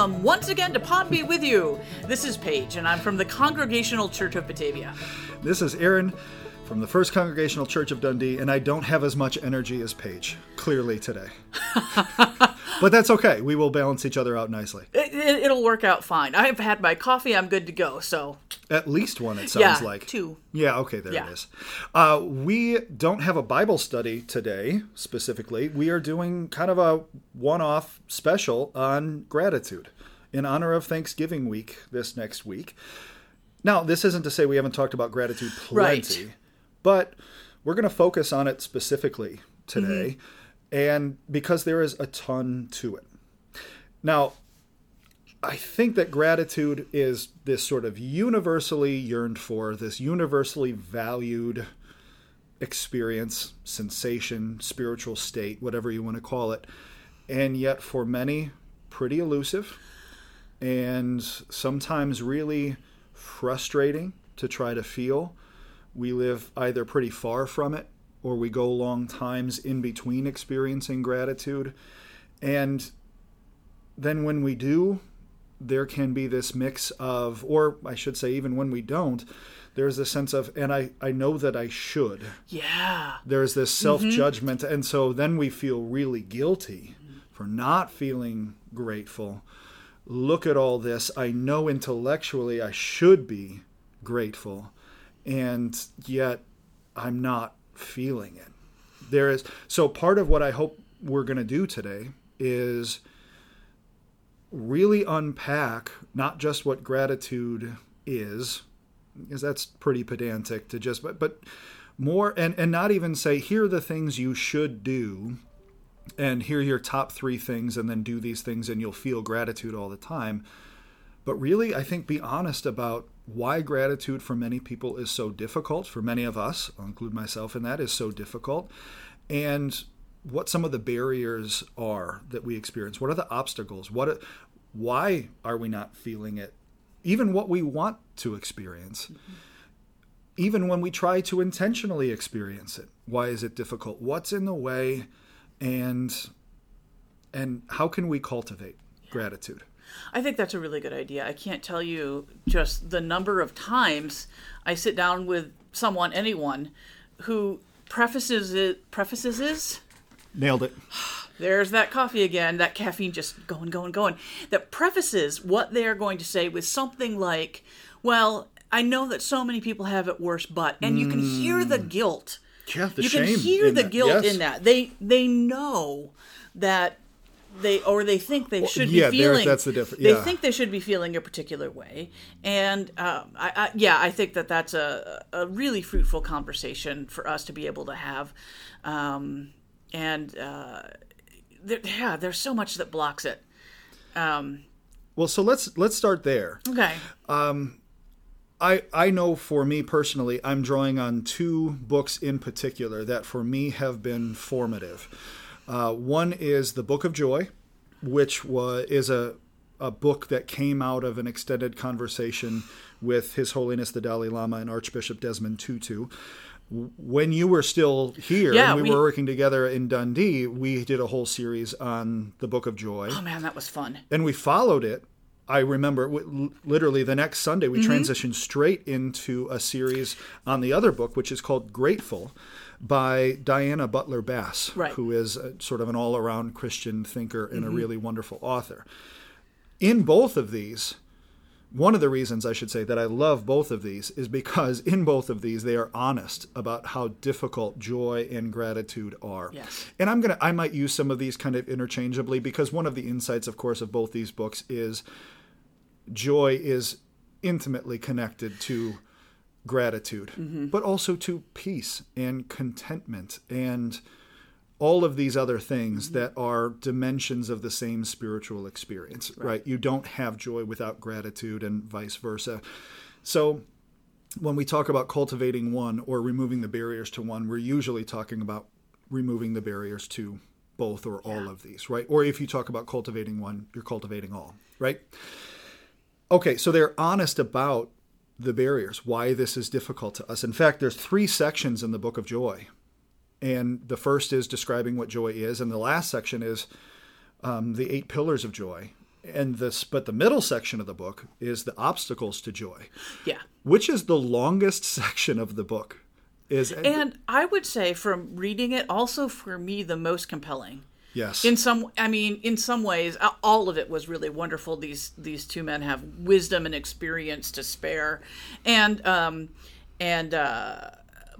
welcome once again to Pod Be With You. This is Paige, and I'm from the Congregational Church of Batavia. This is Aaron from the First Congregational Church of Dundee, and I don't have as much energy as Paige, clearly today. but that's okay. We will balance each other out nicely. It, it, it'll work out fine. I've had my coffee. I'm good to go. So At least one, it sounds yeah, like. two. Yeah, okay, there Yeah. it is. Uh, we don't have a Bible study today, specifically. We are doing kind of a one off special on gratitude in honor of Thanksgiving week this next week. Now, this isn't to say we haven't talked about gratitude plenty, Right. but we're going to focus on it specifically today, Mm-hmm. and because there is a ton to it. Now, I think that gratitude is this sort of universally yearned for, this universally valued experience, sensation, spiritual state, whatever you want to call it. And yet, for many, pretty elusive and sometimes really frustrating to try to feel. We live either pretty far from it or we go long times in between experiencing gratitude. And then when we do, there can be this mix of, or I should say, even when we don't, there's a sense of, and I, I know that I should. yeah, There's this self judgment. Mm-hmm. And so then we feel really guilty for not feeling grateful. Look at all this. I know intellectually I should be grateful. And yet I'm not feeling it. There is, so part of what I hope we're going to do today is really unpack not just what gratitude is, because that's pretty pedantic to just, but, but more, and, and not even say, here are the things you should do, and here are your top three things, and then do these things, and you'll feel gratitude all the time. But really, I think be honest about why gratitude for many people is so difficult. For many of us, I'll include myself in that, is so difficult. And what some of the barriers are that we experience. What are the obstacles? What why are we not feeling it? Even what we want to experience. Even when we try to intentionally experience it. Why is it difficult? What's in the way and and how can we cultivate gratitude? I think that's a really good idea. I can't tell you just the number of times I sit down with someone, anyone, who prefaces it, prefaces is. Nailed it. There's that coffee again, that caffeine just going, going, going. That prefaces what they are going to say with something like, Well, I know that so many people have it worse, but, and you can hear the mm. guilt. Yeah, the you shame can hear the that. guilt Yes. in that. They they know that they or they think they should yeah, be feeling. that's the differ- They think they should be feeling a particular way, and um, I, I, yeah, I think that that's a a really fruitful conversation for us to be able to have, um, and uh, there, yeah, there's so much that blocks it. Um, Well, so let's let's start there. okay, I, I know for me personally, I'm drawing on two books in particular that for me have been formative. Uh, one is the Book of Joy, which was, is a, a book that came out of an extended conversation with His Holiness the Dalai Lama and Archbishop Desmond Tutu. When you were still here Yeah, and we, we- were working together in Dundee, we did a whole series on the Book of Joy oh man, that was fun. and we followed it. I remember w- literally the next Sunday we mm-hmm. transitioned straight into a series on the other book, which is called Grateful, by Diana Butler Bass, Right. who is a, sort of an all-around Christian thinker and a mm-hmm. really wonderful author. In both of these, one of the reasons I should say that I love both of these is because in both of these they are honest about how difficult joy and gratitude are. Yes. And I'm going to I might use some of these kind of interchangeably because one of the insights of course of both these books is joy is intimately connected to gratitude, mm-hmm. but also to peace and contentment and all of these other things mm-hmm. that are dimensions of the same spiritual experience, right. You don't have joy without gratitude and vice versa. So when we talk about cultivating one or removing the barriers to one, we're usually talking about removing the barriers to both or all of these, right? Or if you talk about cultivating one, you're cultivating all, right? Okay, so they're honest about the barriers, why this is difficult to us. In fact, there's three sections in the book of joy. And the first is describing what joy is, and the last section is um, the eight pillars of joy. and this but the middle section of the book is the obstacles to joy Yeah. which is the longest section of the book is And I would say from reading it, also for me, the most compelling. Yes. In some, I mean, in some ways, all of it was really wonderful. These these two men have wisdom and experience to spare, and um, and uh,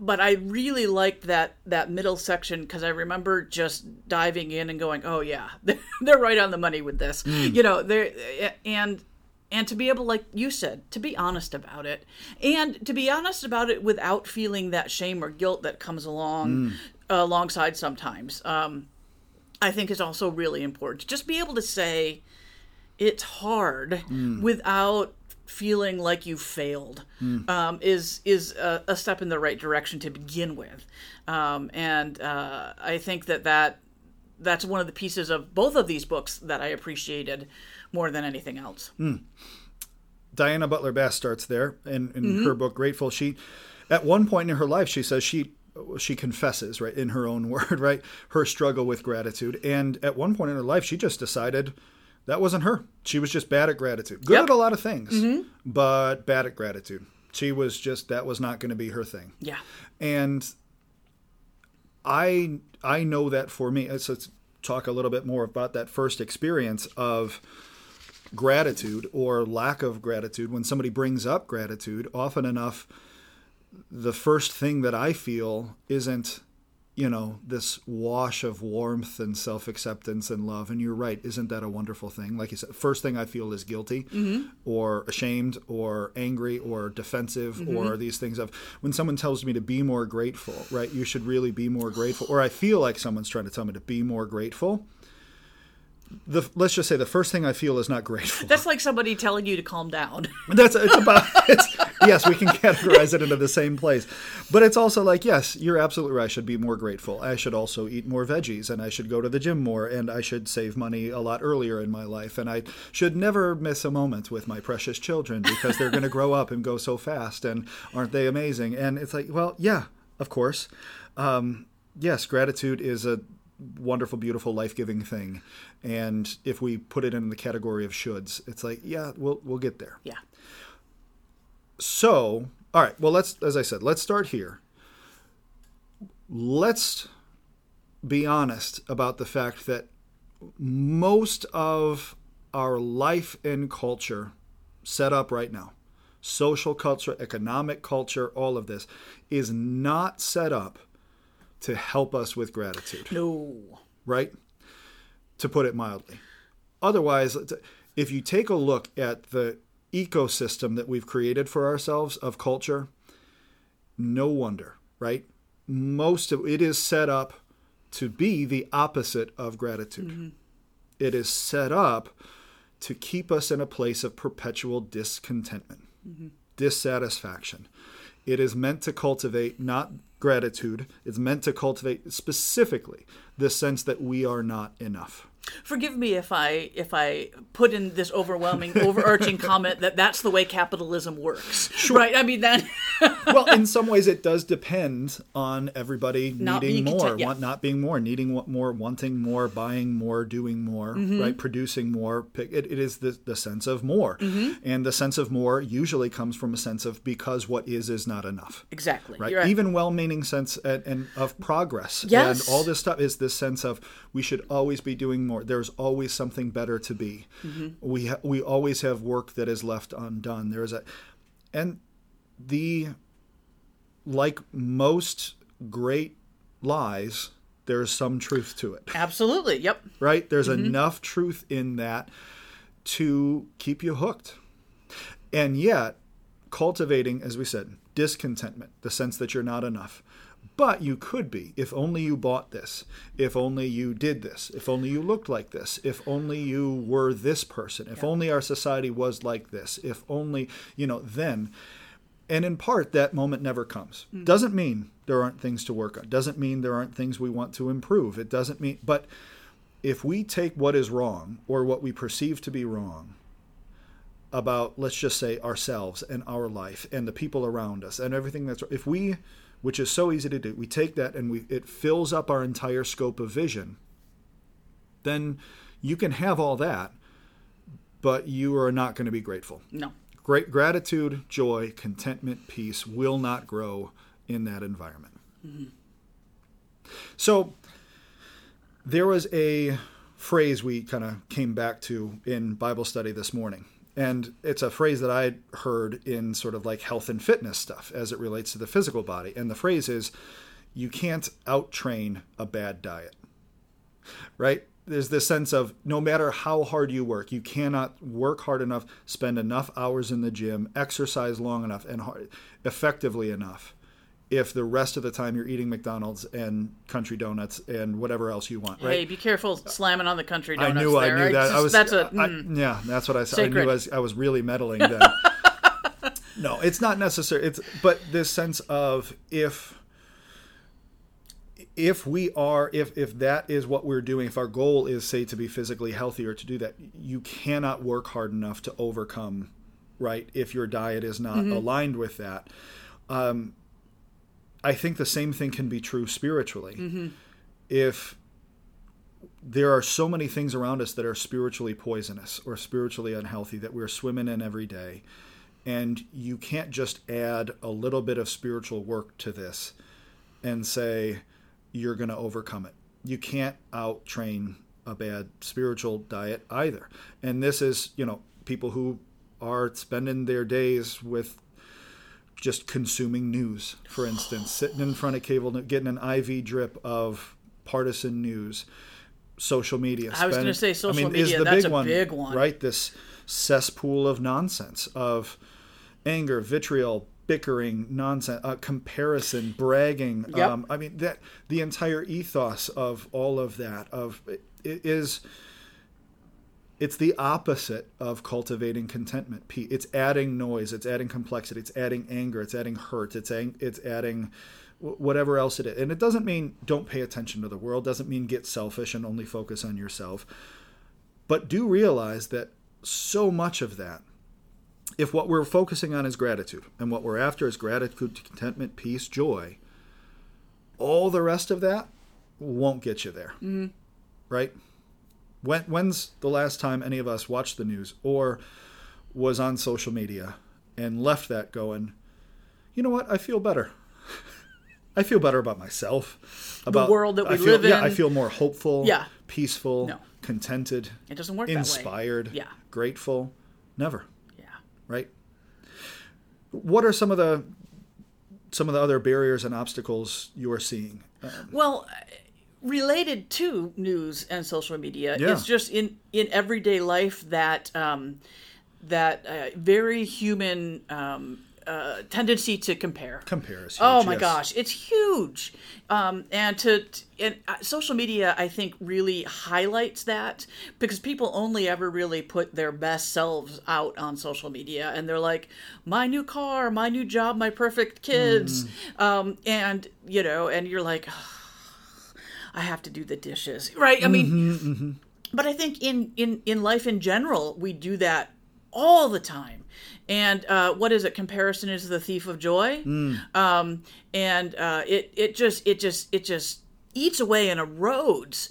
but I really liked that that middle section because I remember just diving in and going, oh yeah, they're right on the money with this, you know. They're and and to be able like you said to be honest about it. And to be honest about it without feeling that shame or guilt that comes along alongside sometimes. Um, i think is also really important. To just be able to say it's hard without feeling like you failed um, is is a, a step in the right direction to begin with. Um, and uh, i think that that that's one of the pieces of both of these books that i appreciated more than anything else. Diana Butler Bass starts there in, in Mm-hmm. her book Grateful. She, at one point in her life, she says she she confesses right in her own word right her struggle with gratitude, and at one point in her life, she just decided that wasn't her. She was just bad at gratitude. Good Yep. Mm-hmm. at a lot of things, but bad at gratitude. She was just that was not going to be her thing. yeah and I I know that for me. Let's, let's talk a little bit more about that first experience of gratitude or lack of gratitude. When somebody brings up gratitude, often enough, the first thing that I feel isn't you know this wash of warmth and self-acceptance and love. And you're right isn't that a wonderful thing? Like you said first thing i feel is guilty mm-hmm. or ashamed or angry or defensive mm-hmm. or these things of when someone tells me to be more grateful right? You should really be more grateful. Or i feel like someone's trying to tell me to be more grateful the let's just say the first thing i feel is not grateful. That's like somebody telling you to calm down. that's it's about it's yes we can categorize it into the same place. But it's also like yes you're absolutely right. I should be more grateful. I should also eat more veggies and i should go to the gym more and i should save money a lot earlier in my life. And i should never miss a moment with my precious children because they're going to grow up and go so fast and aren't they amazing? And it's like well yeah of course. Um, yes gratitude is a wonderful beautiful life-giving thing and if we put it in the category of shoulds it's like yeah we'll we'll get there Yeah. so, all right. Well, let's, as I said, let's start here. Let's be honest about the fact that most of our life and culture set up right now, social culture, economic culture, all of this, is not set up to help us with gratitude No. right? To put it mildly. Otherwise, if you take a look at the ecosystem that we've created for ourselves of culture, no wonder, right? Most of it is set up to be the opposite of gratitude. Mm-hmm. It is set up to keep us in a place of perpetual discontentment, mm-hmm. dissatisfaction. It is meant to cultivate not gratitude, it's meant to cultivate specifically the sense that we are not enough. Forgive me if I if I put in this overwhelming, overarching comment that that's the way capitalism works. Right? I mean that. well, in some ways, it does depend on everybody Not needing more, content- yeah. want, not being more, needing more, wanting more, buying more, doing more, Mm-hmm. right? Producing more. It, it is the, the sense of more. Mm-hmm. And the sense of more usually comes from a sense of because what is is not enough. exactly. Right? Right. Even well-meaning sense and, and of progress Yes. and all this stuff is this sense of we should always be doing more. There's always something better to be. Mm-hmm. We ha- we always have work that is left undone. There's a and the like most great lies, there's some truth to it Absolutely. Yep. right? There's Mm-hmm. enough truth in that to keep you hooked. And yet, cultivating, as we said, discontentment, the sense that you're not enough. But you could be if only you bought this, if only you did this, if only you looked like this, if only you were this person, if only our society was like this, if only, you know, then. And in part, that moment never comes. Mm. Doesn't mean there aren't things to work on. Doesn't mean there aren't things we want to improve. It doesn't mean, but if we take what is wrong or what we perceive to be wrong about let's just say ourselves and our life and the people around us and everything that's if we which is so easy to do we take that and we it fills up our entire scope of vision then you can have all that but you are not going to be grateful. No. Great gratitude, joy, contentment, peace will not grow in that environment. So there was a phrase we kind of came back to in Bible study this morning. And it's a phrase that I heard in sort of like health and fitness stuff as it relates to the physical body. And the phrase is you can't out train a bad diet. Right? There's this sense of no matter how hard you work, you cannot work hard enough, spend enough hours in the gym, exercise long enough and hard, effectively enough if the rest of the time you're eating McDonald's and country donuts and whatever else you want, right? Hey, be careful slamming on the country donuts. I knew I knew that. just- I was that's a I- mm. yeah, that's what I said. I knew I was, I was really meddling then. no, it's not necessary. It's but this sense of if if we are if if that is what we're doing, if our goal is say to be physically healthy or to do that, you cannot work hard enough to overcome right if your diet is not Mm-hmm. aligned with that. Um, I think the same thing can be true spiritually. Mm-hmm. If there are so many things around us that are spiritually poisonous or spiritually unhealthy that we're swimming in every day, and you can't just add a little bit of spiritual work to this and say you're going to overcome it. You can't out train a bad spiritual diet either. And this is, you know, people who are spending their days with just consuming news, for instance, sitting in front of cable, getting an IV drip of partisan news, social media. Spend, I was gonna say social is media, the that's big a one, big one. right? This cesspool of nonsense of anger, vitriol, bickering, nonsense, uh, comparison, bragging. Yep. Um, I mean that the entire ethos of all of that of it is it's the opposite of cultivating contentment. P- It's adding noise, it's adding complexity, it's adding anger, it's adding hurt, it's adding, it's adding whatever else it is. And it doesn't mean don't pay attention to the world, doesn't mean get selfish and only focus on yourself. But do realize that so much of that, if what we're focusing on is gratitude and what we're after is gratitude, contentment, peace, joy, all the rest of that won't get you there. Mm-hmm. Right? When, when's the last time any of us watched the news or was on social media and left that going, you know what? I feel better. I feel better about myself, about the world that we I feel, live Yeah, in. I feel more hopeful, Yeah. peaceful, No. contented, It doesn't work inspired, Yeah. grateful. Never, Yeah. Right? What are some of the some of the other barriers and obstacles you are seeing? Well, uh, related to news and social media, Yeah. it's just in in everyday life that um, that uh, very human um, uh, tendency to compare. Comparison. Oh my yes. gosh, it's huge, um, and to and uh, social media, I think, really highlights that because people only ever really put their best selves out on social media, and they're like, my new car, my new job, my perfect kids, Mm. um, and you know, and you're like, I have to do the dishes, right? I mean, Mm-hmm, but I think in in in life in general, we do that all the time. And uh, what is it? Comparison is the thief of joy. Um, and uh, it it just it just it just eats away and erodes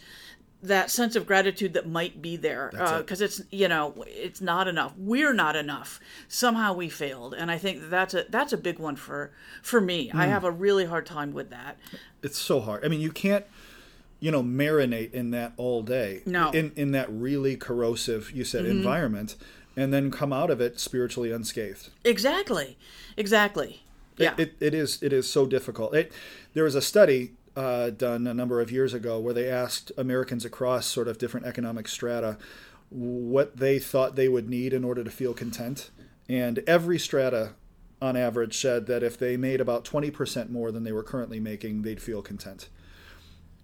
that sense of gratitude that might be there because it's you know it's not enough we're not enough somehow we failed and i think that's a that's a big one for for me i have a really hard time with that it's so hard. I mean, you can't, you know, marinate in that all day. No. Mm-hmm. In in that really corrosive, you said, environment, and then come out of it spiritually unscathed. exactly exactly yeah It, it is it is so difficult. It, there was a study uh, done a number of years ago where they asked Americans across sort of different economic strata what they thought they would need in order to feel content, and every strata on average said that if they made about 20% more than they were currently making, they'd feel content.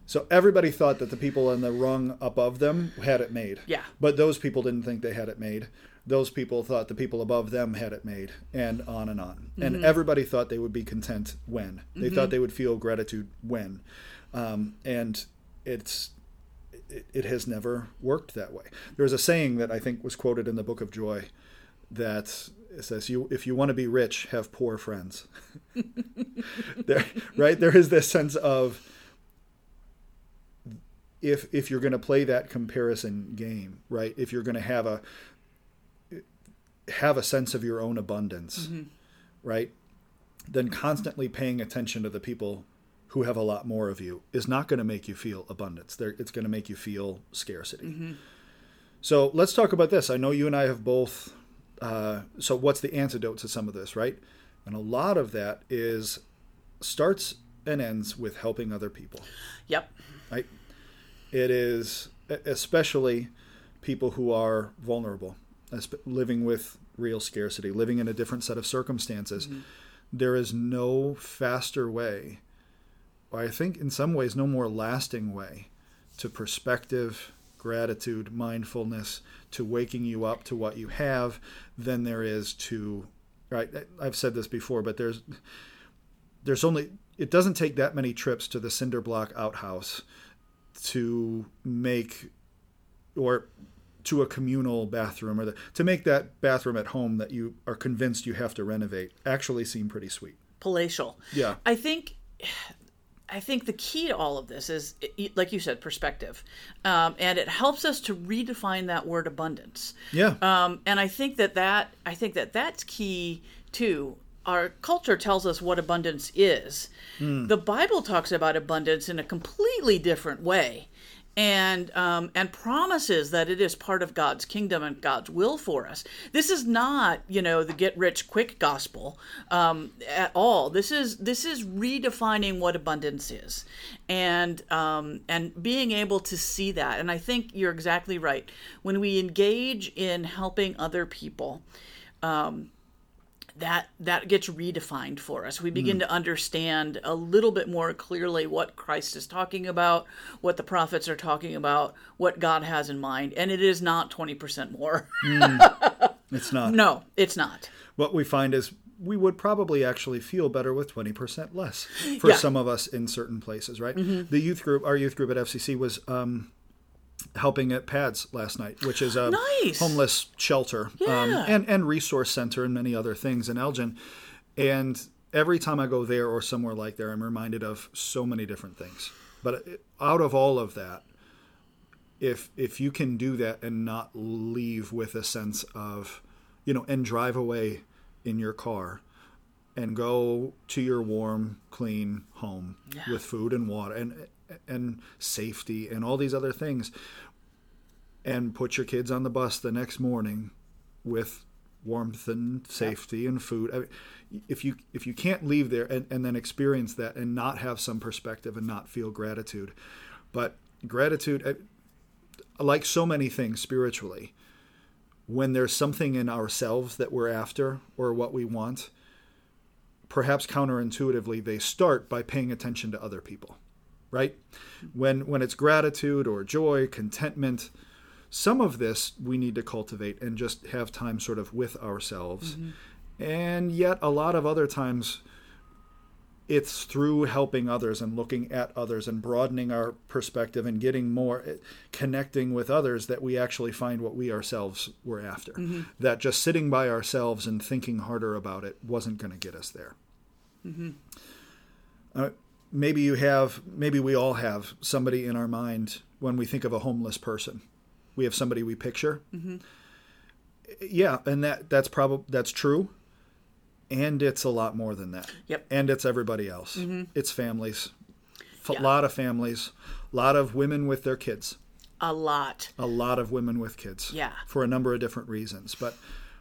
So everybody thought that the people on the rung above them had it made. Yeah. But those people didn't think they had it made. Those people thought the people above them had it made, and on and on. And everybody thought they would be content when. They thought they would feel gratitude when. Um, and it's it, it has never worked that way. There's a saying that I think was quoted in the Book of Joy that it says, "You if you want to be rich, have poor friends." there, right? There is this sense of if if you're going to play that comparison game, right? If you're going to have a have a sense of your own abundance, right? Then constantly paying attention to the people who have a lot more of you is not going to make you feel abundance. They're, it's going to make you feel scarcity. So let's talk about this. I know you and I have both. Uh, so what's the antidote to some of this, right? And a lot of that is starts and ends with helping other people, Yep. right? It is especially people who are vulnerable, living with real scarcity, living in a different set of circumstances. Mm-hmm. There is no faster way, or I think in some ways, no more lasting way to perspective, gratitude, mindfulness, to waking you up to what you have than there is to, right? I've said this before, but there's, there's only, it doesn't take that many trips to the cinder block outhouse to make or to a communal bathroom or the, to make that bathroom at home that you are convinced you have to renovate actually seem pretty sweet. Palatial. Yeah. I think I think the key to all of this is, like you said, perspective, um, and it helps us to redefine that word abundance. Yeah. Um, and I think that that I think that that's key too. Our culture tells us what abundance is. The Bible talks about abundance in a completely different way, and um, and promises that it is part of God's kingdom and God's will for us. This is not, you know, the get rich quick gospel um, at all. This is this is redefining what abundance is, and um, and being able to see that. And I think you're exactly right. When we engage in helping other people, that that gets redefined for us. We begin hmm. to understand a little bit more clearly what Christ is talking about, what the prophets are talking about, what God has in mind, and it is not 20% more. Hmm. It's not. no, it's not. What we find is we would probably actually feel better with 20% less for Yeah. some of us in certain places, right? Mm-hmm. The youth group, our youth group at FCC was um, helping at PADS last night, which is a Nice. homeless shelter um, and, and resource center and many other things in Elgin. And every time I go there or somewhere like there, I'm reminded of so many different things. But out of all of that, if if you can do that and not leave with a sense of, you know, and drive away in your car and go to your warm, clean home with food and water and and safety and all these other things and put your kids on the bus the next morning with warmth and safety and food. I mean, if you if you can't leave there and, and then experience that and not have some perspective and not feel gratitude, but gratitude, uh, like so many things spiritually, when there's something in ourselves that we're after or what we want, perhaps counterintuitively they start by paying attention to other people right? When when it's gratitude or joy contentment some of this we need to cultivate and just have time sort of with ourselves. And yet a lot of other times it's through helping others and looking at others and broadening our perspective and getting more eh, connecting with others that we actually find what we ourselves were after. That just sitting by ourselves and thinking harder about it wasn't going to get us there. Uh, maybe you have maybe we all have somebody in our mind when we think of a homeless person. We have somebody we picture. Mm-hmm. Yeah and that that's probably that's true. And it's a lot more than that. Yep. and it's everybody else. Mm-hmm. It's families. A Yeah. lot of families. A lot of women with their kids. A lot. a lot of women with kids. Yeah. for a number of different reasons but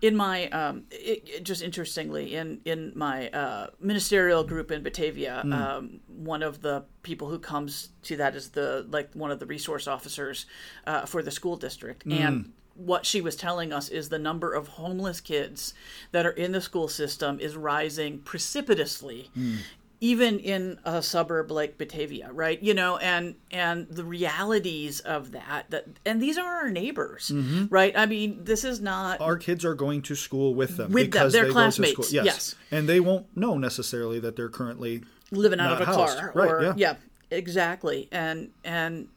in my um, it, it- just interestingly in in my uh, ministerial group in Batavia, um, one of the people who comes to that is the like one of the resource officers uh, for the school district, and what she was telling us is the number of homeless kids that are in the school system is rising precipitously. Even in a suburb like Batavia, right? You know, and and the realities of that. That and these are our neighbors, mm-hmm. right? I mean, this is not our kids are going to school with them With them, because they're they classmates, go to school. yes. and they won't know necessarily that they're currently living out of a housed. car Right, or yeah. yeah. exactly and and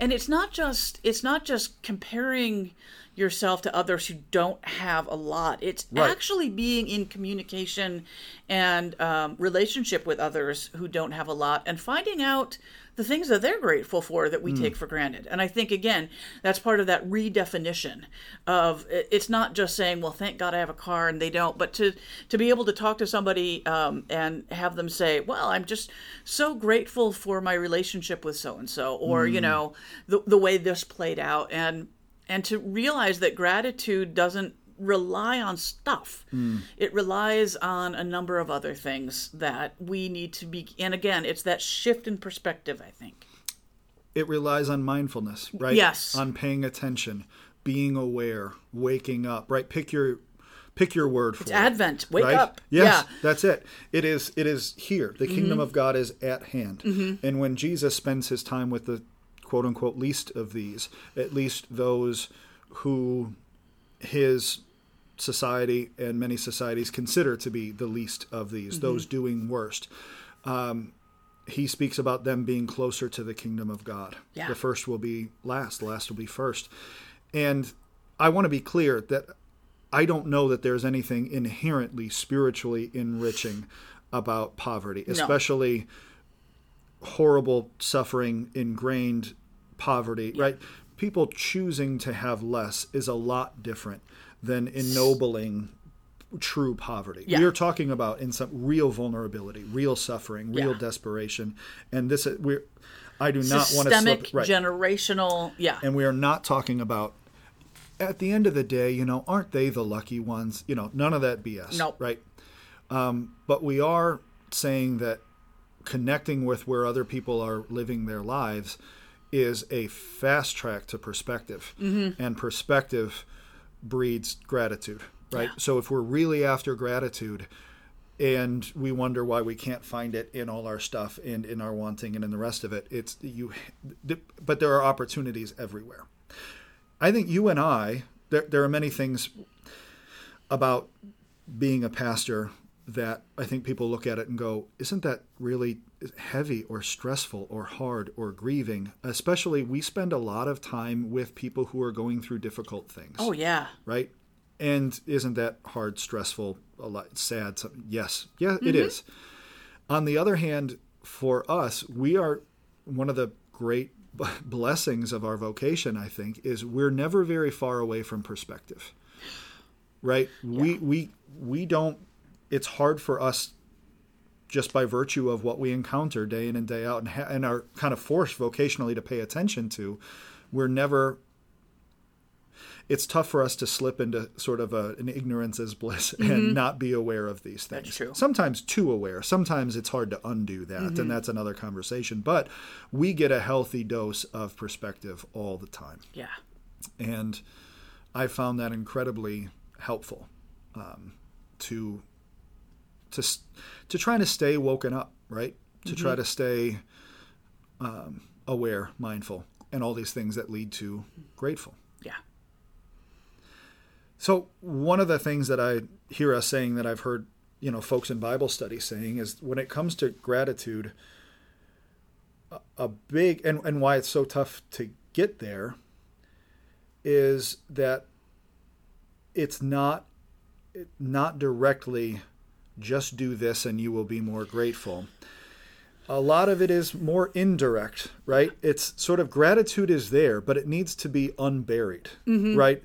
and it's not just it's not just comparing yourself to others who don't have a lot. It's Right. actually being in communication and um, relationship with others who don't have a lot and finding out the things that they're grateful for that we take for granted. And I think, again, that's part of that redefinition of it's not just saying, well, thank God I have a car and they don't, but to, to be able to talk to somebody um, and have them say, well, I'm just so grateful for my relationship with so and so, or, you know, the, the way this played out. And and to realize that gratitude doesn't rely on stuff it relies on a number of other things that we need to be and again it's that shift in perspective i think it relies on mindfulness, right? Yes. On paying attention, being aware, waking up, right? Pick your pick your word for it. advent wake right? up Yes, yeah Mm-hmm. that's it. It is it is here. The kingdom of God is at hand. And when Jesus spends his time with the quote unquote least of these, at least those who his society and many societies consider to be the least of these, Mm-hmm. those doing worst. Um, he speaks about them being closer to the kingdom of God. Yeah. The first will be last, the last will be first. And I want to be clear that I don't know that there's anything inherently spiritually enriching about poverty, especially horrible suffering, ingrained poverty, right? People choosing to have less is a lot different than ennobling true poverty. Yeah. We are talking about in some real vulnerability, real suffering, real Yeah. desperation, and this we're I do not want to systemic slip right generational yeah and we are not talking about at the end of the day you know aren't they the lucky ones you know none of that bs Nope. right um, but we are saying that connecting with where other people are living their lives is a fast track to perspective Mm-hmm. and perspective breeds gratitude right Yeah. so if we're really after gratitude and we wonder why we can't find it in all our stuff and in our wanting and in the rest of it it's you but there are opportunities everywhere i think you and i there, there are many things about being a pastor that i think people look at it and go isn't that really heavy or stressful or hard or grieving especially we spend a lot of time with people who are going through difficult things oh yeah right? And isn't that hard, stressful, a lot sad? Some- Yes, yeah, it mm-hmm. is. On the other hand, for us, we are one of the great blessings of our vocation. I think is we're never very far away from perspective, right? We we we don't. It's hard for us just by virtue of what we encounter day in and day out and, ha- and are kind of forced vocationally to pay attention to we're never it's tough for us to slip into sort of a, an ignorance as bliss and not be aware of these things. Mm-hmm. That's true. Sometimes too aware. Sometimes it's hard to undo that, Mm-hmm. and that's another conversation. But we get a healthy dose of perspective all the time, yeah and I found that incredibly helpful um, to to to trying to stay woken up, right? To try to stay um, aware, mindful, and all these things that lead to grateful. yeah So one of the things that I hear us saying that I've heard, you know, folks in Bible study saying is when it comes to gratitude, a, a big and, and why it's so tough to get there is that it's not not directly just do this and you will be more grateful. A lot of it is more indirect, right? It's sort of gratitude is there, but it needs to be unburied, mm-hmm. right?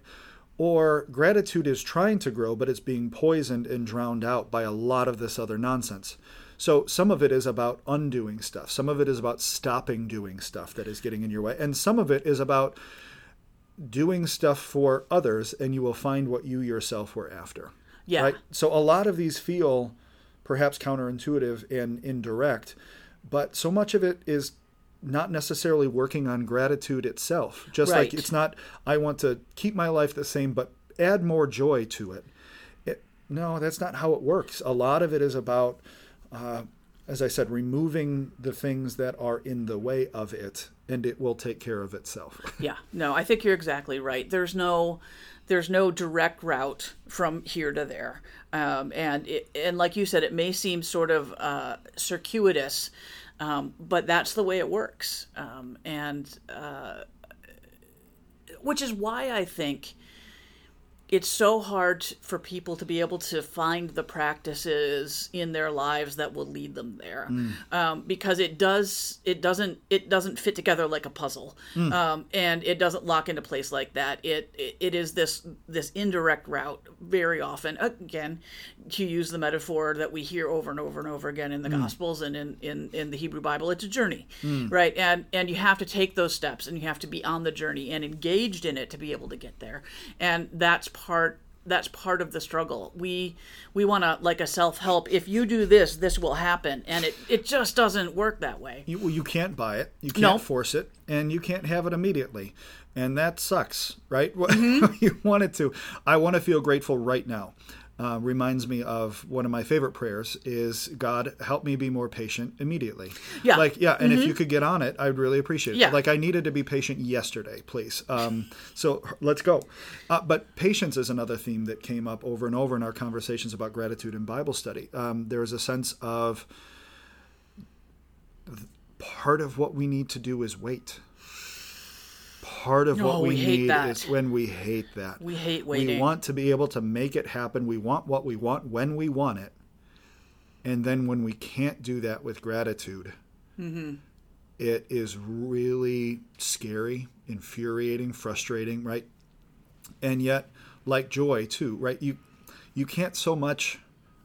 Or gratitude is trying to grow, but it's being poisoned and drowned out by a lot of this other nonsense. So some of it is about undoing stuff. Some of it is about stopping doing stuff that is getting in your way. And some of it is about doing stuff for others, and you will find what you yourself were after. Yeah. Right? So a lot of these feel perhaps counterintuitive and indirect, but so much of it is not necessarily working on gratitude itself. Just like it's not, I want to keep my life the same, but add more joy to it. it no, that's not how it works. A lot of it is about, uh, as I said, removing the things that are in the way of it, and it will take care of itself. Yeah, no, I think you're exactly right. There's no, there's no direct route from here to there, um, and it, and like you said, it may seem sort of uh, circuitous, um, but that's the way it works, um, and uh, which is why I think it's so hard for people to be able to find the practices in their lives that will lead them there. Um, because it does it doesn't it doesn't fit together like a puzzle. Um, and it doesn't lock into place like that. It, it it is this this indirect route very often. Again to use the metaphor that we hear over and over and over again in the gospels and in, in in the hebrew bible it's a journey right? And and you have to take those steps and you have to be on the journey and engaged in it to be able to get there. And that's part that's part of the struggle we we want to like a self-help if you do this this will happen and it it just doesn't work that way You, well, you can't buy it. You can't No. force it, and you can't have it immediately, and that sucks, right? Mm-hmm. you want it to. I want to feel grateful right now. Uh, reminds me of one of my favorite prayers is God help me be more patient immediately. Yeah. Like yeah, and if you could get on it, I'd really appreciate it. Yeah. Like I needed to be patient yesterday, please. Um, so let's go. Uh, but patience is another theme that came up over and over in our conversations about gratitude and Bible study. Um, there is a sense of part of what we need to do is wait. Part of what No, we, we hate need that. is when we hate that. We hate waiting. We want to be able to make it happen. We want what we want when we want it. And then when we can't do that with gratitude, Mm-hmm. it is really scary, infuriating, frustrating, right? And yet, like joy too, right? You you can't so much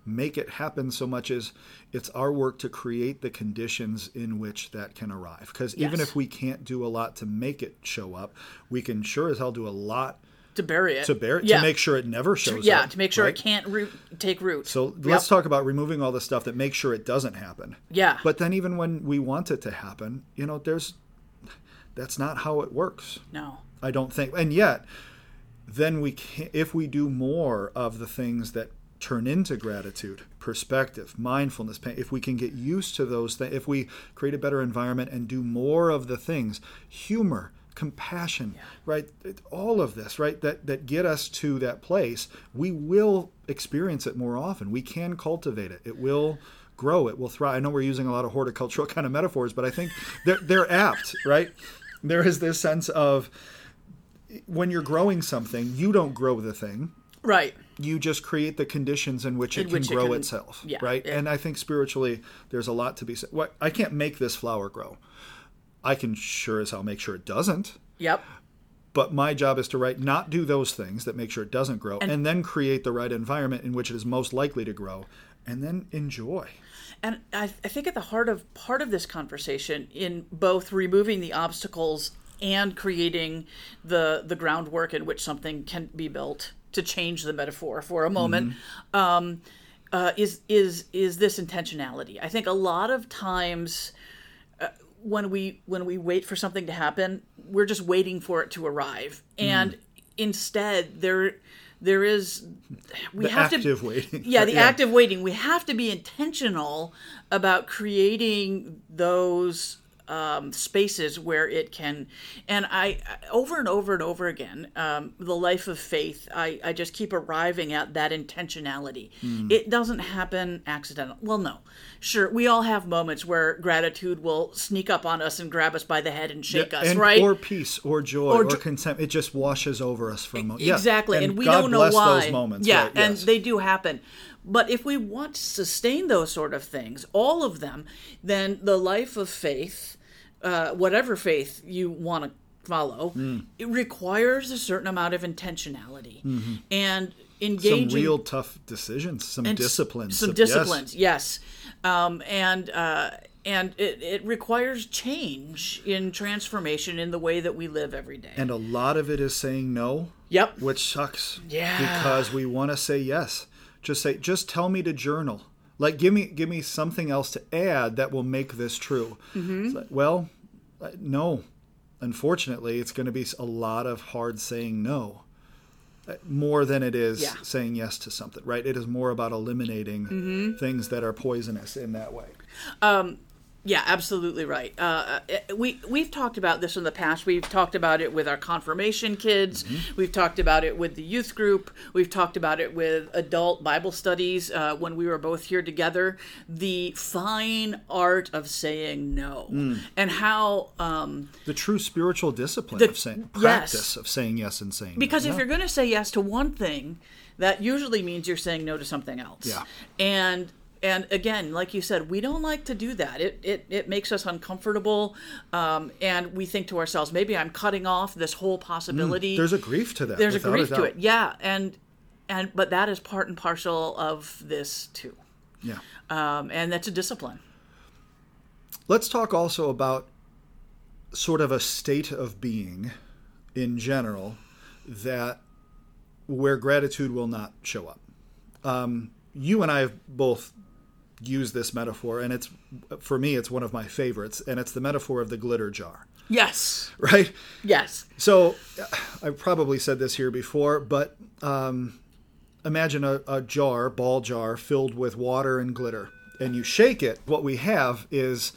make it happen so much as it's our work to create the conditions in which that can arrive. Because even if we can't do a lot to make it show up, we can sure as hell do a lot to bury it to bury it yeah to make sure it never shows yeah up. Yeah, to make sure right? it can't root take root So Yep. let's talk about removing all the stuff that makes sure it doesn't happen. Yeah. But then even when we want it to happen, you know, there's that's not how it works. no I don't think. And yet, then we can if we do more of the things that turn into gratitude, perspective, mindfulness, pain, if we can get used to those things, if we create a better environment and do more of the things, humor, compassion, right? All of this, right? That that get us to that place, we will experience it more often. We can cultivate it. It will grow. It will thrive. I know we're using a lot of horticultural kind of metaphors, but I think they're they're apt, right? There is this sense of when you're growing something, you don't grow the thing. right You just create the conditions in which it In can which it grow can- itself, yeah, right? yeah. And I think spiritually, there's a lot to be said. What I can't make this flower grow. I can sure as hell make sure it doesn't. yep But my job is to right not do those things that make sure it doesn't grow, and, then create the right environment in which it is most likely to grow, and then enjoy. And I, I think at the heart of part of this conversation, in both removing the obstacles and creating the the groundwork in which something can be built, to change the metaphor for a moment, um, uh, is is is this intentionality. I think a lot of times uh, when we when we wait for something to happen, we're just waiting for it to arrive, and instead there there is we The have active to waiting. yeah the Yeah. active waiting we have to be intentional about creating those um, spaces where it can and I over and over and over again um, the life of faith I, I just keep arriving at that intentionality it doesn't happen accidental well no sure we all have moments where gratitude will sneak up on us and grab us by the head and shake us and, right Or peace, or joy, Or or, contempt. It just washes over us for a moment. Yeah, Exactly, and, we God don't know why. those moments. Yeah, right, and yes. they do happen. But if we want to sustain those sort of things, all of them, then the life of faith, uh, whatever faith you want to follow, Hmm. it requires a certain amount of intentionality and engaging. some real tough decisions, some disciplines, some yes. disciplines, yes, Um, and uh, and it, it requires change in transformation in the way that we live every day. And a lot of it is saying no, yep. which sucks. Yeah. Because we want to say yes. Just say, just tell me to journal. Like, give me, give me something else to add that will make this true. Mm-hmm. Like, well, uh, no. Unfortunately, it's going to be a lot of hard saying no. Uh, More than it is Yeah. saying yes to something, right? It is more about eliminating Mm-hmm. things that are poisonous in that way. Yeah, absolutely right. Uh, we we've talked about this in the past. We've talked about it with our confirmation kids. Mm-hmm. We've talked about it with the youth group. We've talked about it with adult Bible studies uh, when we were both here together. The fine art of saying no, mm. and how um, the true spiritual discipline the, of saying practice yes. of saying yes and saying no. because no. if you're going to say yes to one thing, that usually means you're saying no to something else. Yeah, and and again like you said we don't like to do that. It it, it makes us uncomfortable um, and we think to ourselves maybe i'm cutting off this whole possibility. mm, there's a grief to that there's a grief a to it yeah and and but that is part and parcel of this too. Yeah. Um, and that's a discipline. Let's talk also about sort of a state of being in general that where gratitude will not show up. Um, you and I have both use this metaphor, and it's for me, it's one of my favorites, and it's the metaphor of the glitter jar. Yes. Right. Yes. So, I've probably said this here before, but um, imagine a, a jar, ball jar, filled with water and glitter, and you shake it. What we have is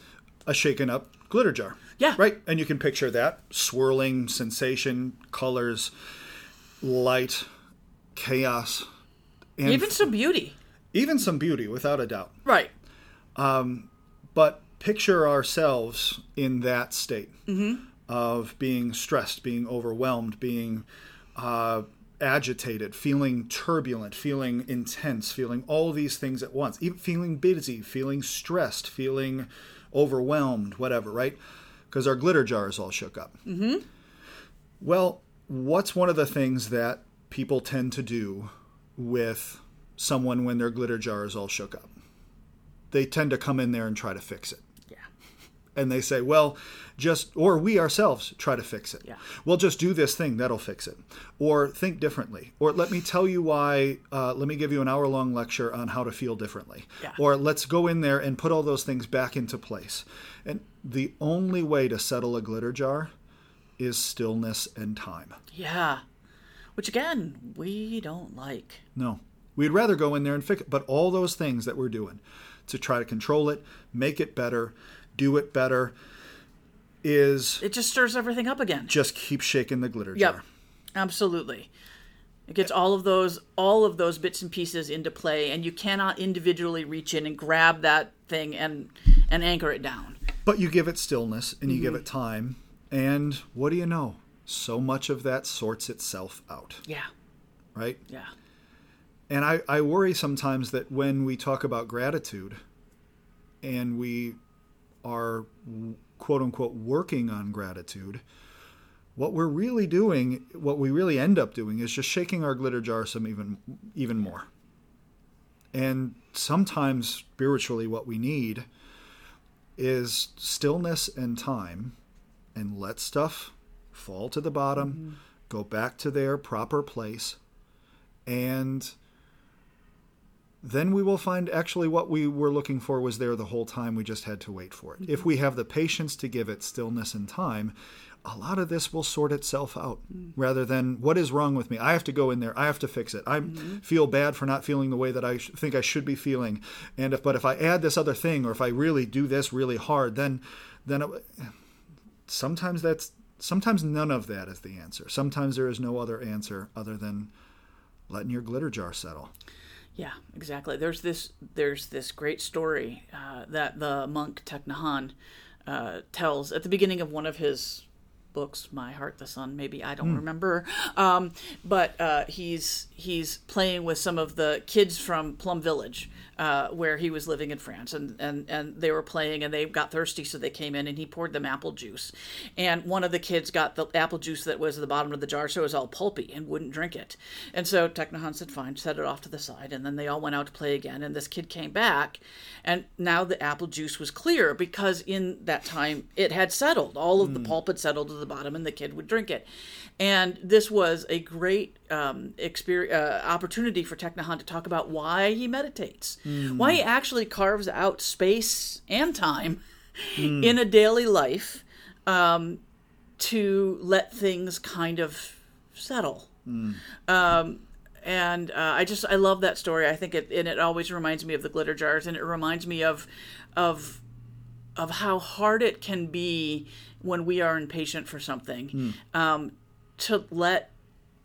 a shaken up glitter jar. Yeah. Right. And you can picture that swirling sensation, colors, light, chaos, and even some beauty even some beauty, without a doubt. Right. Um, but picture ourselves in that state mm-hmm. of being stressed, being overwhelmed, being uh, agitated, feeling turbulent, feeling intense, feeling all these things at once, even feeling busy, feeling stressed, feeling overwhelmed, whatever, right? Because our glitter jar is all shook up. Mm-hmm. Well, what's one of the things that people tend to do with someone when their glitter jar is all shook up. They tend to come in there and try to fix it. Yeah. And they say, well, just, or we ourselves try to fix it. Yeah. Well, just do this thing, that'll fix it. Or think differently. Or let me tell you why, uh, let me give you an hour long lecture on how to feel differently. Yeah. Or let's go in there and put all those things back into place. And the only way to settle a glitter jar is stillness and time. Yeah. Which again, we don't like. No. We'd rather go in there and fix it. But all those things that we're doing to try to control it, make it better, do it better, is it just stirs everything up again. Just keep shaking the glitter yep. jar. Absolutely. It gets all of those all of those bits and pieces into play, and you cannot individually reach in and grab that thing and and anchor it down. But you give it stillness and you mm-hmm. give it time, and what do you know? So much of that sorts itself out. Yeah. Right. Yeah. And I, I worry sometimes that when we talk about gratitude and we are quote unquote working on gratitude, what we're really doing, what we really end up doing is just shaking our glitter jar some even even more. And sometimes spiritually what we need is stillness and time and let stuff fall to the bottom, mm-hmm. go back to their proper place and then we will find actually what we were looking for was there the whole time. We just had to wait for it. Mm-hmm. If we have the patience to give it stillness and time, a lot of this will sort itself out mm-hmm. rather than what is wrong with me. I have to go in there. I have to fix it. I mm-hmm. feel bad for not feeling the way that I sh- think I should be feeling. And if, but if I add this other thing or if I really do this really hard, then then it, sometimes that's sometimes none of that is the answer. Sometimes there is no other answer other than letting your glitter jar settle. Yeah, exactly. There's this there's this great story uh, that the monk Nhat uh, tells at the beginning of one of his books, My Heart the Sun. Maybe I don't mm. remember, um, but uh, he's he's playing with some of the kids from Plum Village, uh, where he was living in France, and, and, and they were playing, and they got thirsty, so they came in, and he poured them apple juice, and one of the kids got the apple juice that was at the bottom of the jar, so it was all pulpy and wouldn't drink it, and so Hanh said, "Fine, set it off to the side," and then they all went out to play again, and this kid came back, and now the apple juice was clear because in that time it had settled, all of mm. the hmm. pulp had settled to the bottom, and the kid would drink it, and this was a great um, experience, uh, opportunity for Nhat to talk about why he meditates, mm. why he actually carves out space and time mm. in a daily life um, to let things kind of settle. Mm. Um, and uh, I just I love that story. I think it and it always reminds me of the glitter jars, and it reminds me of of of how hard it can be when we are impatient for something um, to let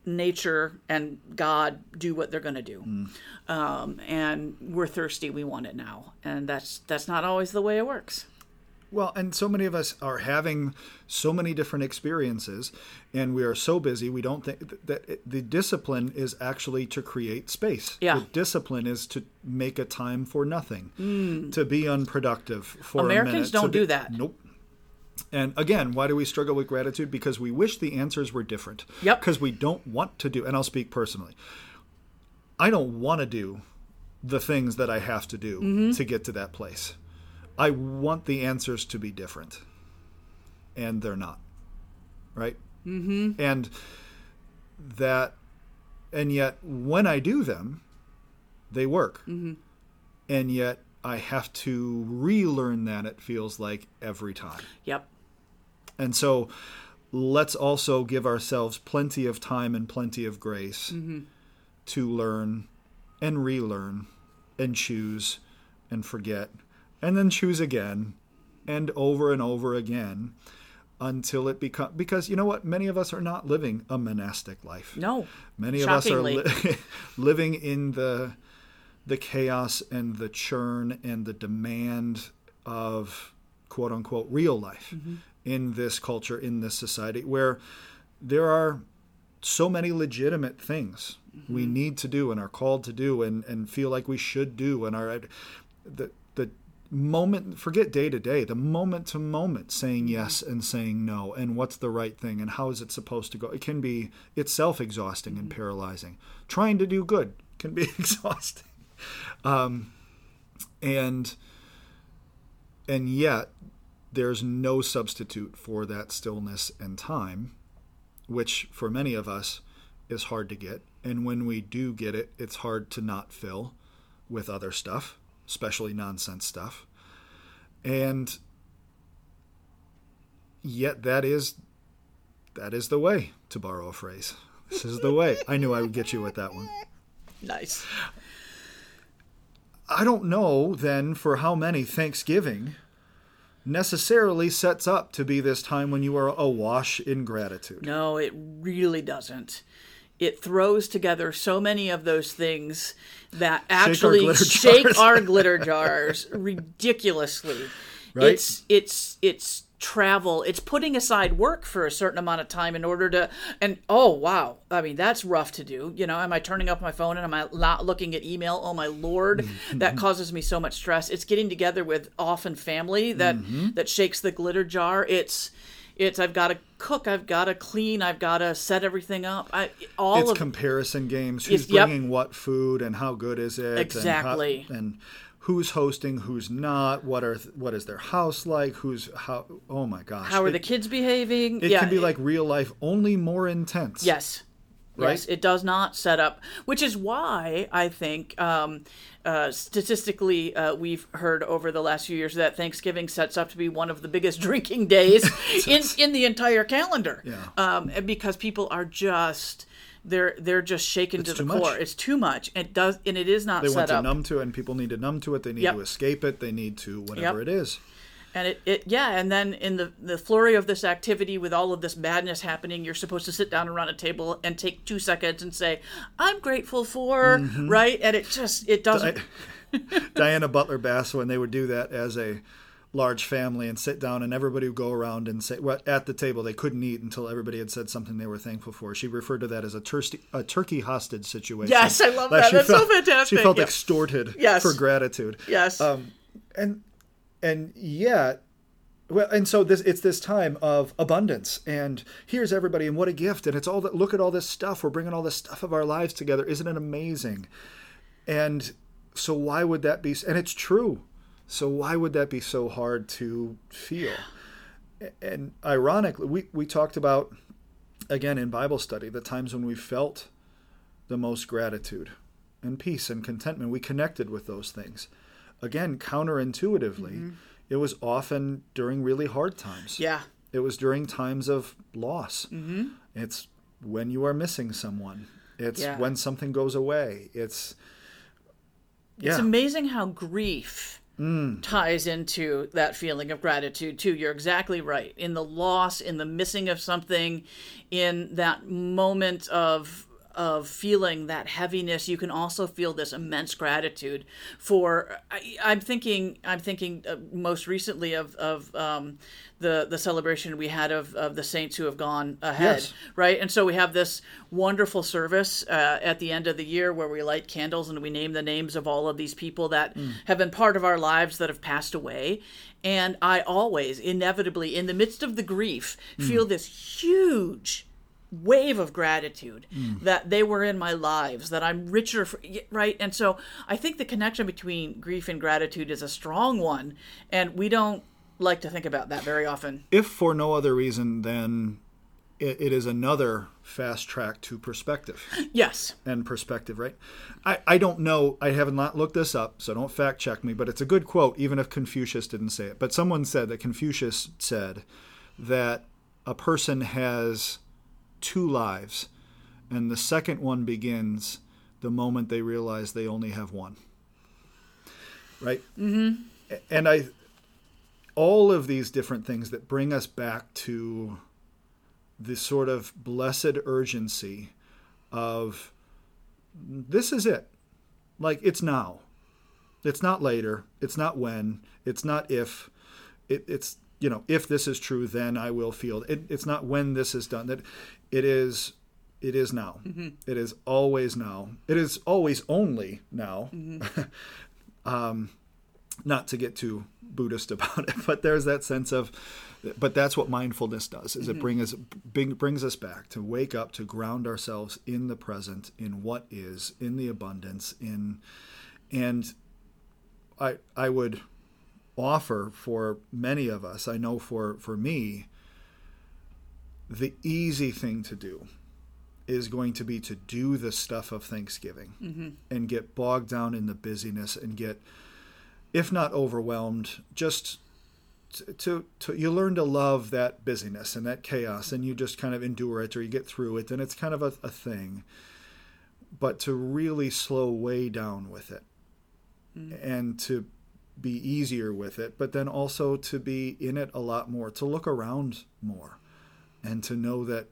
nature and God do what they're going to do. Um, and we're thirsty, we want it now. And that's that's not always the way it works. Well, and so many of us are having so many different experiences, and we are so busy. We don't think that the discipline is actually to create space. Yeah. The discipline is to make a time for nothing, to be unproductive for a Americans don't be- do that. Nope. And again, why do we struggle with gratitude? Because we wish the answers were different. Yep. Because we don't want to do, and I'll speak personally. I don't want to do the things that I have to do Mm-hmm. to get to that place. I want the answers to be different, and they're not. Right? Mm-hmm. And that, and yet when I do them, they work. Mm-hmm. And yet I have to relearn that. It feels like every time. Yep. And so let's also give ourselves plenty of time and plenty of grace mm-hmm. to learn and relearn and choose and forget and then choose again and over and over again until it becomes because you know what? Many of us are not living a monastic life. No. Many of us are li- living in the the chaos and the churn and the demand of quote unquote real life mm-hmm. In this culture in this society where there are so many legitimate things we mm-hmm. need to do and are called to do and, and feel like we should do and are the the moment forget day to day the moment to moment saying mm-hmm. yes and saying no and what's the right thing and how is it supposed to go. It can be itself exhausting and mm-hmm. paralyzing. Trying to do good can be exhausting. Um, and and yet there's no substitute for that stillness and time which for many of us is hard to get and when we do get it it's hard to not fill with other stuff especially nonsense stuff. And yet that is that is the way, to borrow a phrase. This is the way. I knew I would get you with that one. Nice. I don't know then for how many Thanksgiving necessarily sets up to be this time when you are awash in gratitude. No, it really doesn't. It throws together so many of those things that our actually glitter shake jars. our glitter jars ridiculously. Right? It's it's it's travel. It's putting aside work for a certain amount of time in order to and oh wow. I mean that's rough to do. You know, am I turning off my phone and am I not looking at email? Oh my lord, that causes me so much stress. It's getting together with often family that Mm-hmm. that shakes the glitter jar. It's it's I've got to cook, I've got to clean, I've got to set everything up. I all it's of comparison games. Who's yep. bringing what food and how good is it? Exactly. And, how, and who's hosting, who's not? What are what is their house like? Who's how? Oh my gosh! how are it, the kids behaving? It can be like real life, only more intense. Yes. Right? Yes, it does not set up, which is why I think um, uh, statistically uh, we've heard over the last few years that Thanksgiving sets up to be one of the biggest drinking days in in the entire calendar. Yeah. Um, because people are just they're they're just shaken to the much. core. It's too much. It does, and it is not They want to up. numb to it, and people need to numb to it. They need Yep. to escape it. They need to whatever Yep. it is. And it, it yeah, and then in the the flurry of this activity with all of this madness happening, you're supposed to sit down around a table and take two seconds and say, "I'm grateful for," Mm-hmm. right? And it just it doesn't. Diana Butler Bass, when they would do that as a large family and sit down and everybody would go around and say well, at the table they couldn't eat until everybody had said something they were thankful for she referred to that as a, turkey a turkey hostage situation Yes, I love Like that. That's so fantastic. she felt Yeah. extorted Yes. for gratitude yes. um, and and yet well and so this it's this time of abundance and here's everybody and what a gift and it's all that look at all this stuff we're bringing all this stuff of our lives together isn't it amazing and so why would that be and it's true so why would that be so hard to feel? And ironically we, we talked about again in bible study the times when we felt the most gratitude and peace and contentment. We connected with those things. Again counterintuitively it was often during really hard times. Yeah. it was during times of loss. Mm-hmm. it's when you are missing someone. It's Yeah. when something goes away. It's yeah. It's amazing how grief Mm. ties into that feeling of gratitude too. You're exactly right. In the loss, in the missing of something, in that moment of of feeling that heaviness, you can also feel this immense gratitude for. I, I'm thinking. I'm thinking uh, most recently of of um, the the celebration we had of, of the saints who have gone ahead, Yes. right? And so we have this wonderful service uh, at the end of the year where we light candles and we name the names of all of these people that have been part of our lives that have passed away. And I always, inevitably, in the midst of the grief, feel this huge wave of gratitude hmm. that they were in my lives that i'm richer for, right and so i think the connection between grief and gratitude is a strong one and we don't like to think about that very often If for no other reason than it, it is another fast track to perspective yes and perspective, right? I, I don't know. I have not looked this up, so don't fact check me, but it's a good quote, even if Confucius didn't say it. But someone said that Confucius said that a person has two lives, and the second one begins the moment they realize they only have one. Right? Mm-hmm. And I, all of these different things that bring us back to the sort of blessed urgency of this is it. Like it's now. It's not later. It's not when. It's not if. It, it's you know if this is true, then I will feel it. It's not when this is done. That it is. It is now. Mm-hmm. It is always now. It is always only now. Mm-hmm. um, not to get too Buddhist about it, but there's that sense of, but that's what mindfulness does. Is it mm-hmm. brings us bring, brings us back to wake up to ground ourselves in the present, in what is, in the abundance, in, and I I would offer for many of us. I know for for me. The easy thing to do is going to be to do the stuff of Thanksgiving mm-hmm. and get bogged down in the busyness and get if not overwhelmed, just to, to, to you learn to love that busyness and that chaos, and you just kind of endure it or you get through it, and it's kind of a, a thing. But to really slow way down with it, mm. and to be easier with it, but then also to be in it a lot more, to look around more, and to know that.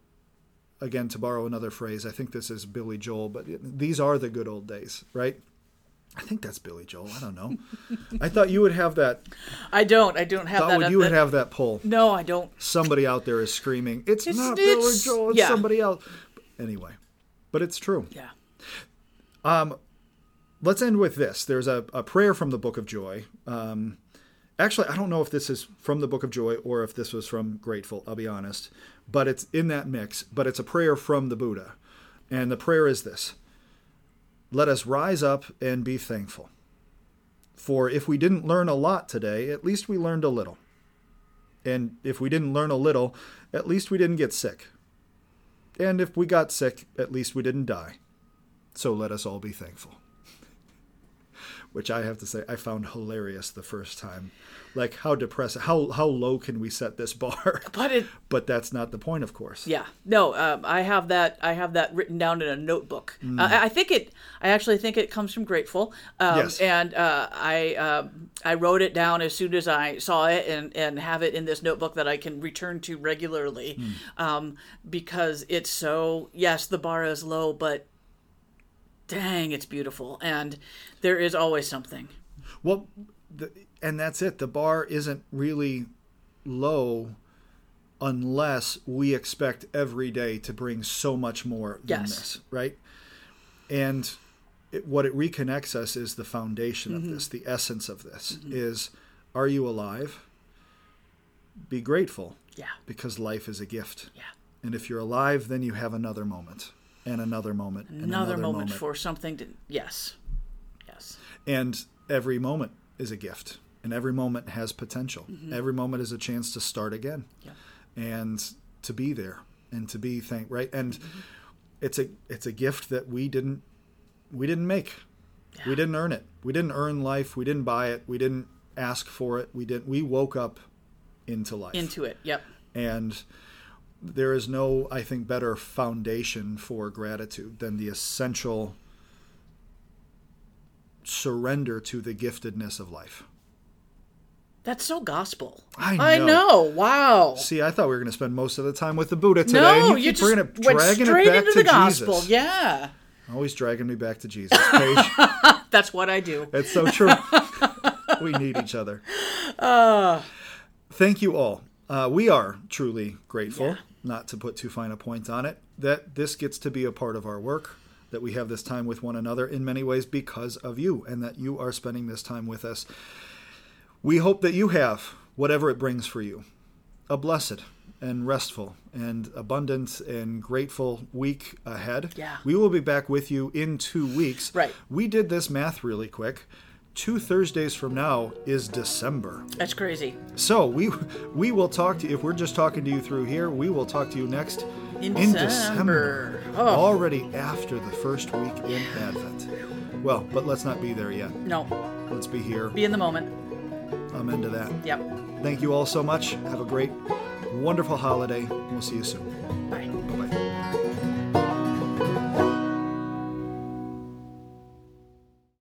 Again, to borrow another phrase, I think this is Billy Joel, but these are the good old days, right? I think that's Billy Joel. I don't know. I thought you would have that. i don't i don't have Thought that you would have that pull. no i don't Somebody out there is screaming, "It's, It's- not Billy Joel. It's yeah. somebody else." Anyway, but it's true. yeah um Let's end with this. There's a, a prayer from the Book of Joy. Um, actually, I don't know if this is from the Book of Joy or if this was from Grateful. I'll be honest, but it's in that mix. But it's a prayer from the Buddha, and the prayer is this: Let us rise up and be thankful. For if we didn't learn a lot today, at least we learned a little. And if we didn't learn a little, at least we didn't get sick. And if we got sick, at least we didn't die. So let us all be thankful. Which I have to say, I found hilarious the first time. Like how depressing, how how low can we set this bar? but it but that's not the point, of course. Yeah, no, um, I have that. I have that written down in a notebook. Mm. Uh, I think it. I actually think it comes from Grateful. Um, Yes. And uh, I um, I wrote it down as soon as I saw it, and and have it in this notebook that I can return to regularly, Mm. um, because it's so. Yes, the bar is low, but dang, it's beautiful, and there is always something. Well, the, and that's it. The bar isn't really low unless we expect every day to bring so much more than Yes. this, right? And it, what it reconnects us is the foundation Mm-hmm. of this, the essence of this is are you alive? Be grateful Yeah, because life is a gift. yeah. And if you're alive, then you have another moment and another moment Another, another moment, for something to. Yes, yes. and every moment is a gift and every moment has potential. Mm-hmm. Every moment is a chance to start again. Yeah. and to be there and to be thank right? And mm-hmm. it's a it's a gift that we didn't we didn't make. We didn't earn it. We didn't earn life. We didn't buy it. We didn't ask for it. We didn't we woke up into life. Into it. Yep. and there is no, I think, better foundation for gratitude than the essential surrender to the giftedness of life. That's so gospel. I I know. know. Wow. See, I thought we were going to spend most of the time with the Buddha today, no, and you, you keep just bringing it, went dragging straight it back into to the gospel. Jesus. Yeah, Always dragging me back to Jesus. That's what I do. It's so true. we need each other. Thank you all. Uh, we are truly grateful, Yeah. Not to put too fine a point on it, that this gets to be a part of our work, that we have this time with one another in many ways because of you, and that you are spending this time with us. We hope that you have whatever it brings for you a blessed and restful and abundant and grateful week ahead. Yeah. We will be back with you in two weeks. Right. We did this math really quick. Two Thursdays from now is December. That's crazy. So we we will talk to you if we're just talking to you through here, we will talk to you next In December. December. Oh. Already after the first week in Advent. Well, but let's not be there yet. No, Let's be here. be in the moment. I'm into that. Yep. Thank you all so much. Have a great, wonderful holiday. We'll see you soon. Bye.